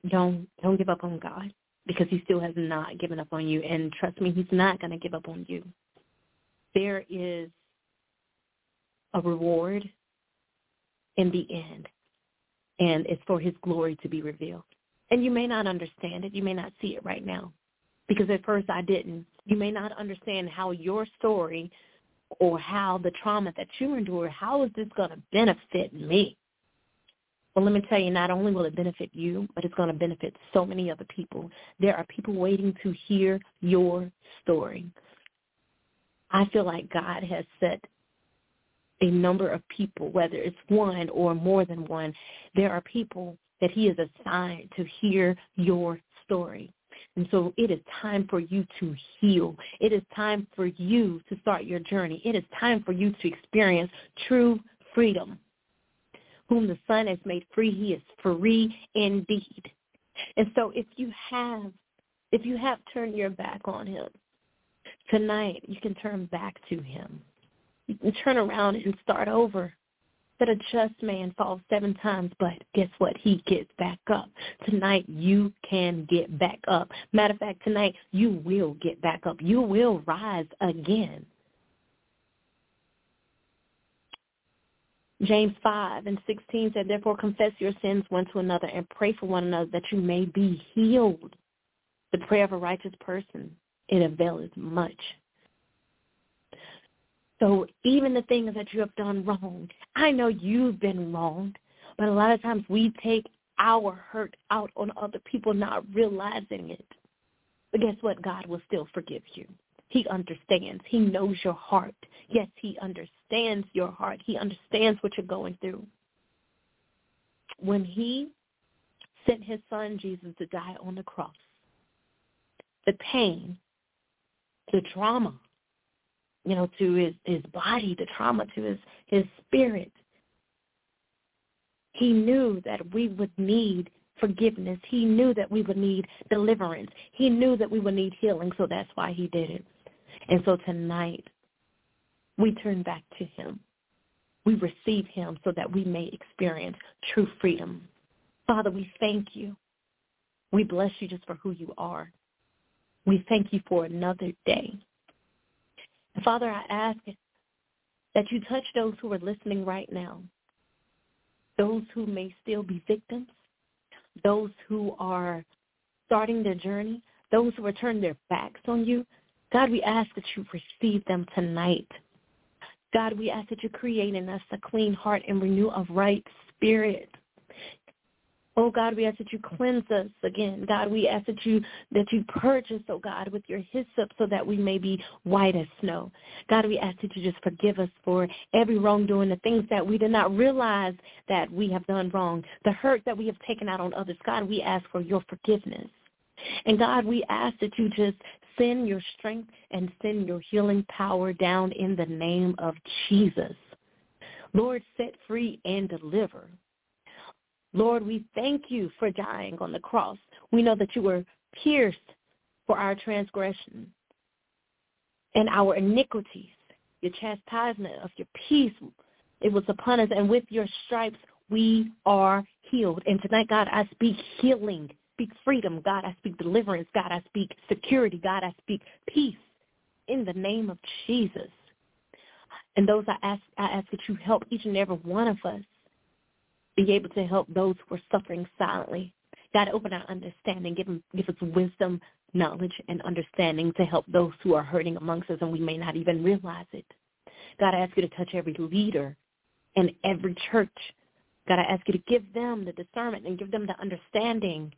Don't don't give up on God because he still has not given up on you and trust me he's not going to give up on you. There is a reward in the end. And it's for his glory to be revealed. And you may not understand it. You may not see it right now. Because at first I didn't. You may not understand how your story or how the trauma that you endure, how is this going to benefit me? Well, let me tell you, not only will it benefit you, but it's going to benefit so many other people. There are people waiting to hear your story. I feel like God has set a number of people, whether it's one or more than one, there are people that he has assigned to hear your story. And so it is time for you to heal. It is time for you to start your journey. It is time for you to experience true freedom. Whom the Son has made free, he is free indeed. And so if you have, if you have turned your back on him, tonight you can turn back to him you can turn around and start over. That a just man falls seven times, but guess what? He gets back up. Tonight, you can get back up. Matter of fact, tonight, you will get back up. You will rise again. James 5 and 16 said, Therefore confess your sins one to another and pray for one another that you may be healed. The prayer of a righteous person, it availeth much. So even the things that you have done wrong, I know you've been wronged, but a lot of times we take our hurt out on other people not realizing it. But guess what? God will still forgive you. He understands. He knows your heart. Yes, he understands your heart. He understands what you're going through. When he sent his son Jesus to die on the cross, the pain, the trauma, you know, to his, his body, the trauma to his, his spirit, he knew that we would need forgiveness. He knew that we would need deliverance. He knew that we would need healing, so that's why he did it. And so tonight, we turn back to him. We receive him so that we may experience true freedom. Father, we thank you. We bless you just for who you are. We thank you for another day. Father, I ask that you touch those who are listening right now, those who may still be victims, those who are starting their journey, those who are turning their backs on you. God, we ask that you receive them tonight. God, we ask that you create in us a clean heart and renew a right spirit. Oh God, we ask that you cleanse us again. God, we ask that you that you purge us, oh God, with your hyssop so that we may be white as snow. God, we ask that you just forgive us for every wrongdoing, the things that we did not realize that we have done wrong, the hurt that we have taken out on others. God, we ask for your forgiveness. And God, we ask that you just send your strength and send your healing power down in the name of Jesus. Lord, set free and deliver. Lord, we thank you for dying on the cross. We know that you were pierced for our transgression and our iniquities. Your chastisement of your peace, it was upon us, and with your stripes we are healed. And tonight, God, I speak healing, speak freedom. God, I speak deliverance. God, I speak security. God, I speak peace in the name of Jesus. And those I ask, I ask that you help each and every one of us be able to help those who are suffering silently. God, open our understanding, give, them, give us wisdom, knowledge, and understanding to help those who are hurting amongst us and we may not even realize it. God, I ask you to touch every leader in every church. God, I ask you to give them the discernment and give them the understanding.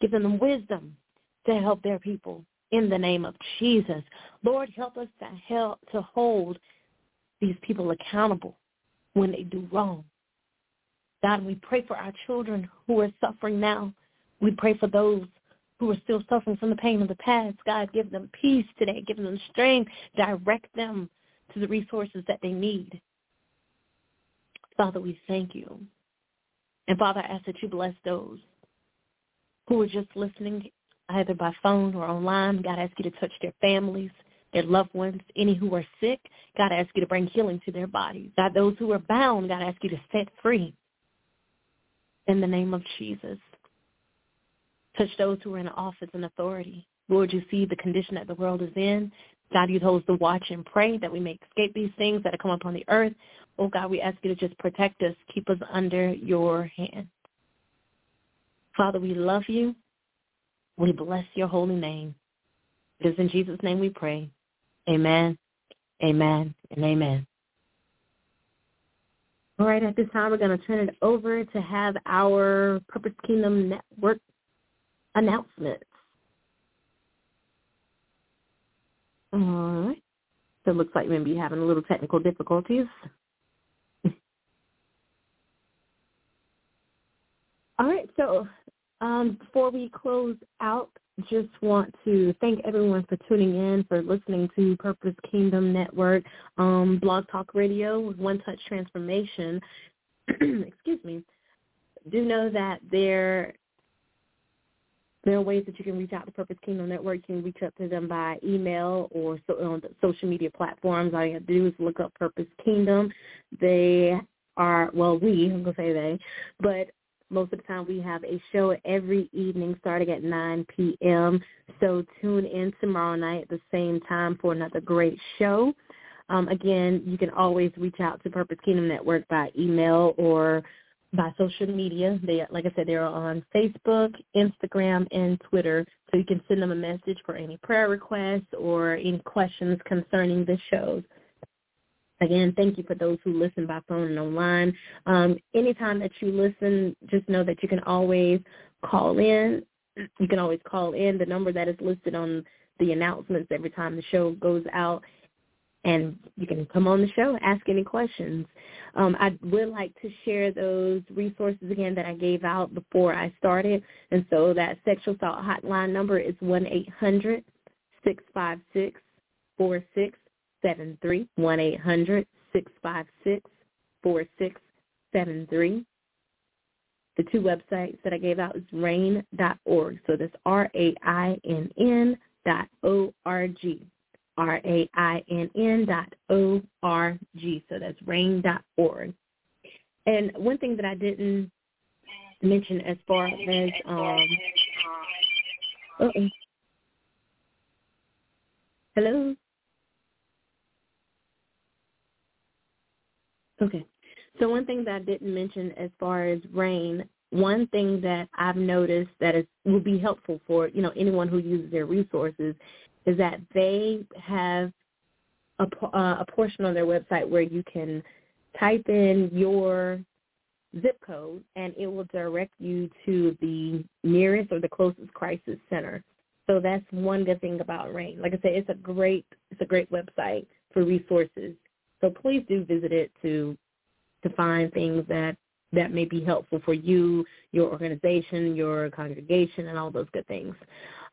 Give them the wisdom to help their people in the name of Jesus. Lord, help us to help to hold these people accountable when they do wrong. God, we pray for our children who are suffering now. We pray for those who are still suffering from the pain of the past. God, give them peace today. Give them strength. Direct them to the resources that they need. Father, we thank you. And Father, I ask that you bless those who are just listening either by phone or online. God, I ask you to touch their families, their loved ones, any who are sick. God, I ask you to bring healing to their bodies. God, those who are bound, God, I ask you to set free in the name of Jesus. Touch those who are in office and authority. Lord, you see the condition that the world is in. God, you told us to watch and pray that we may escape these things that have come upon the earth. Oh, God, we ask you to just protect us, keep us under your hand. Father, we love you. We bless your holy name. It is in Jesus' name we pray. Amen, amen, and amen. All right, at this time, we're going to turn it over to have our Purpose Kingdom Network announcements. All right. So it looks like we may be having a little technical difficulties. [LAUGHS] All right, so um, before we close out, just want to thank everyone for tuning in, for listening to Purpose Kingdom Network, um, Blog Talk Radio with One Touch Transformation. [CLEARS THROAT] Excuse me. Do know that there there are ways that you can reach out to Purpose Kingdom Network. You can reach out to them by email or so, on social media platforms. All you have to do is look up Purpose Kingdom. They are, well, we, I'm to say they, but most of the time we have a show every evening starting at 9 p.m. So tune in tomorrow night at the same time for another great show. Um, again, you can always reach out to Purpose Kingdom Network by email or by social media. They, like I said, they're on Facebook, Instagram, and Twitter. So you can send them a message for any prayer requests or any questions concerning the shows. Again, thank you for those who listen by phone and online. Um, anytime that you listen, just know that you can always call in. You can always call in the number that is listed on the announcements every time the show goes out, and you can come on the show, ask any questions. Um, I would like to share those resources again that I gave out before I started. And so that sexual assault hotline number is one eight hundred six five six four six seven three one eight hundred six five six four six seven three. The two websites that I gave out is rainn.org. So that's R-A-I-N-N dot O-R-G. R-A-I-N-N dot O-R-G. So that's rainn.org. And one thing that I didn't mention as far as, um, uh-oh. Hello? Okay. So one thing that I didn't mention as far as RAINN, one thing that I've noticed that is will be helpful for you know anyone who uses their resources is that they have a, uh, a portion on their website where you can type in your zip code and it will direct you to the nearest or the closest crisis center. So that's one good thing about RAINN. Like I said, it's a great it's a great website for resources. So please do visit it to to find things that that may be helpful for you, your organization, your congregation, and all those good things.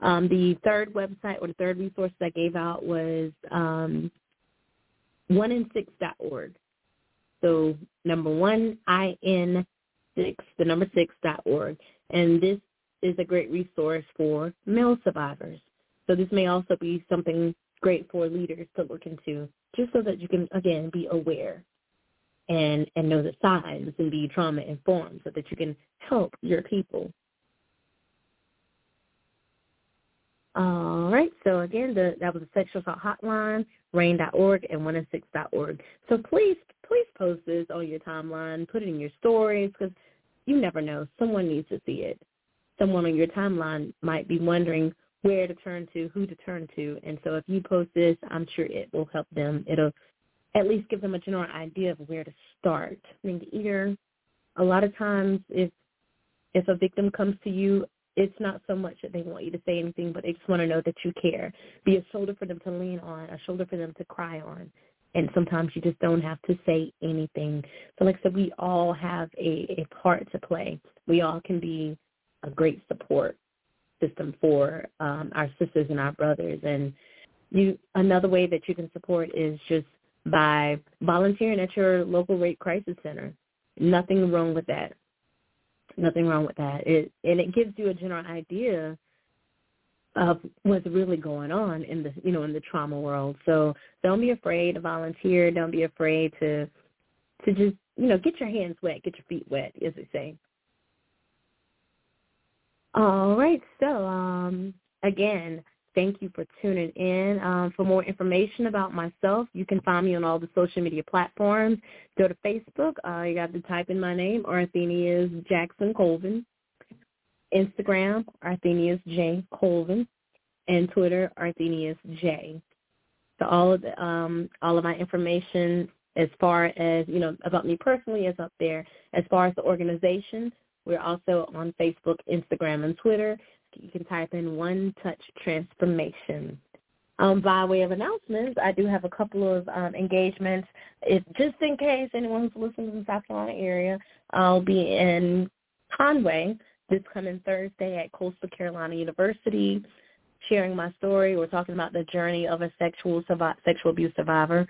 Um, the third website or the third resource I gave out was um, 1in6.org. So number one, I-N six, the number six dot org. And this is a great resource for male survivors. So this may also be something great for leaders to look into, just so that you can, again, be aware and and know the signs and be trauma informed so that you can help your people. All right. So again, the, that was a sexual assault hotline, rainn.org and 1in6.org. So please, please post this on your timeline. Put it in your stories because you never know. Someone needs to see it. Someone on your timeline might be wondering where to turn to, who to turn to. And so if you post this, I'm sure it will help them. It'll at least give them a general idea of where to start. I mean, either a lot of times if if a victim comes to you, it's not so much that they want you to say anything, but they just want to know that you care. Be a shoulder for them to lean on, a shoulder for them to cry on. And sometimes you just don't have to say anything. So like I said, we all have a, a part to play. We all can be a great support system for um, our sisters and our brothers. And you another way that you can support is just by volunteering at your local rape crisis center. Nothing wrong with that. Nothing wrong with that. It and it gives you a general idea of what's really going on in the you know in the trauma world. So don't be afraid to volunteer. Don't be afraid to to just you know get your hands wet, get your feet wet, as they say. All right. So um, again, Thank you for tuning in. Um, for more information about myself, you can find me on all the social media platforms. Go to Facebook. Uh, you got to type in my name, Arthenius Jackson Colvin. Instagram, Arthenius J. Colvin. And Twitter, Arthenius J. So all of the, um, all of my information as far as, you know, about me personally is up there. As far as the organization, we're also on Facebook, Instagram, and Twitter you can type in One Touch Transformation. Um, by way of announcements, I do have a couple of um, engagements. If just in case anyone who's listening to the South Carolina area, I'll be in Conway this coming Thursday at Coastal Carolina University, sharing my story. We're talking about the journey of a sexual sexual abuse survivor.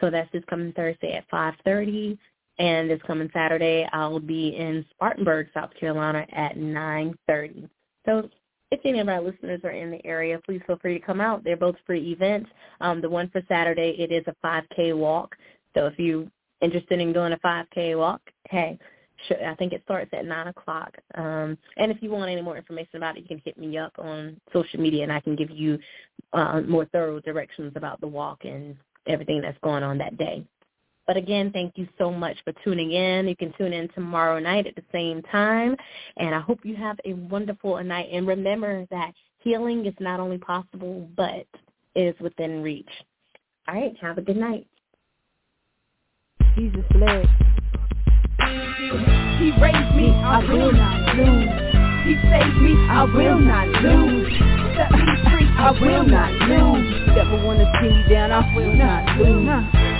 So that's this coming Thursday at 5:30, and this coming Saturday I'll be in Spartanburg, South Carolina at 9:30. So if any of our listeners are in the area, please feel free to come out. They're both free events. Um, the one for Saturday, it is a 5K walk. So if you're interested in doing a 5K walk, hey, I think it starts at 9 o'clock. Um, and if you want any more information about it, you can hit me up on social media, and I can give you uh, more thorough directions about the walk and everything that's going on that day. But again, thank you so much for tuning in. You can tune in tomorrow night at the same time. And I hope you have a wonderful night. And remember that healing is not only possible, but is within reach. All right. Have a good night. Jesus bled. He raised me, I will not lose. He saved me, I will not lose. Set me free I will not lose. Never wanna see me down, I will not lose.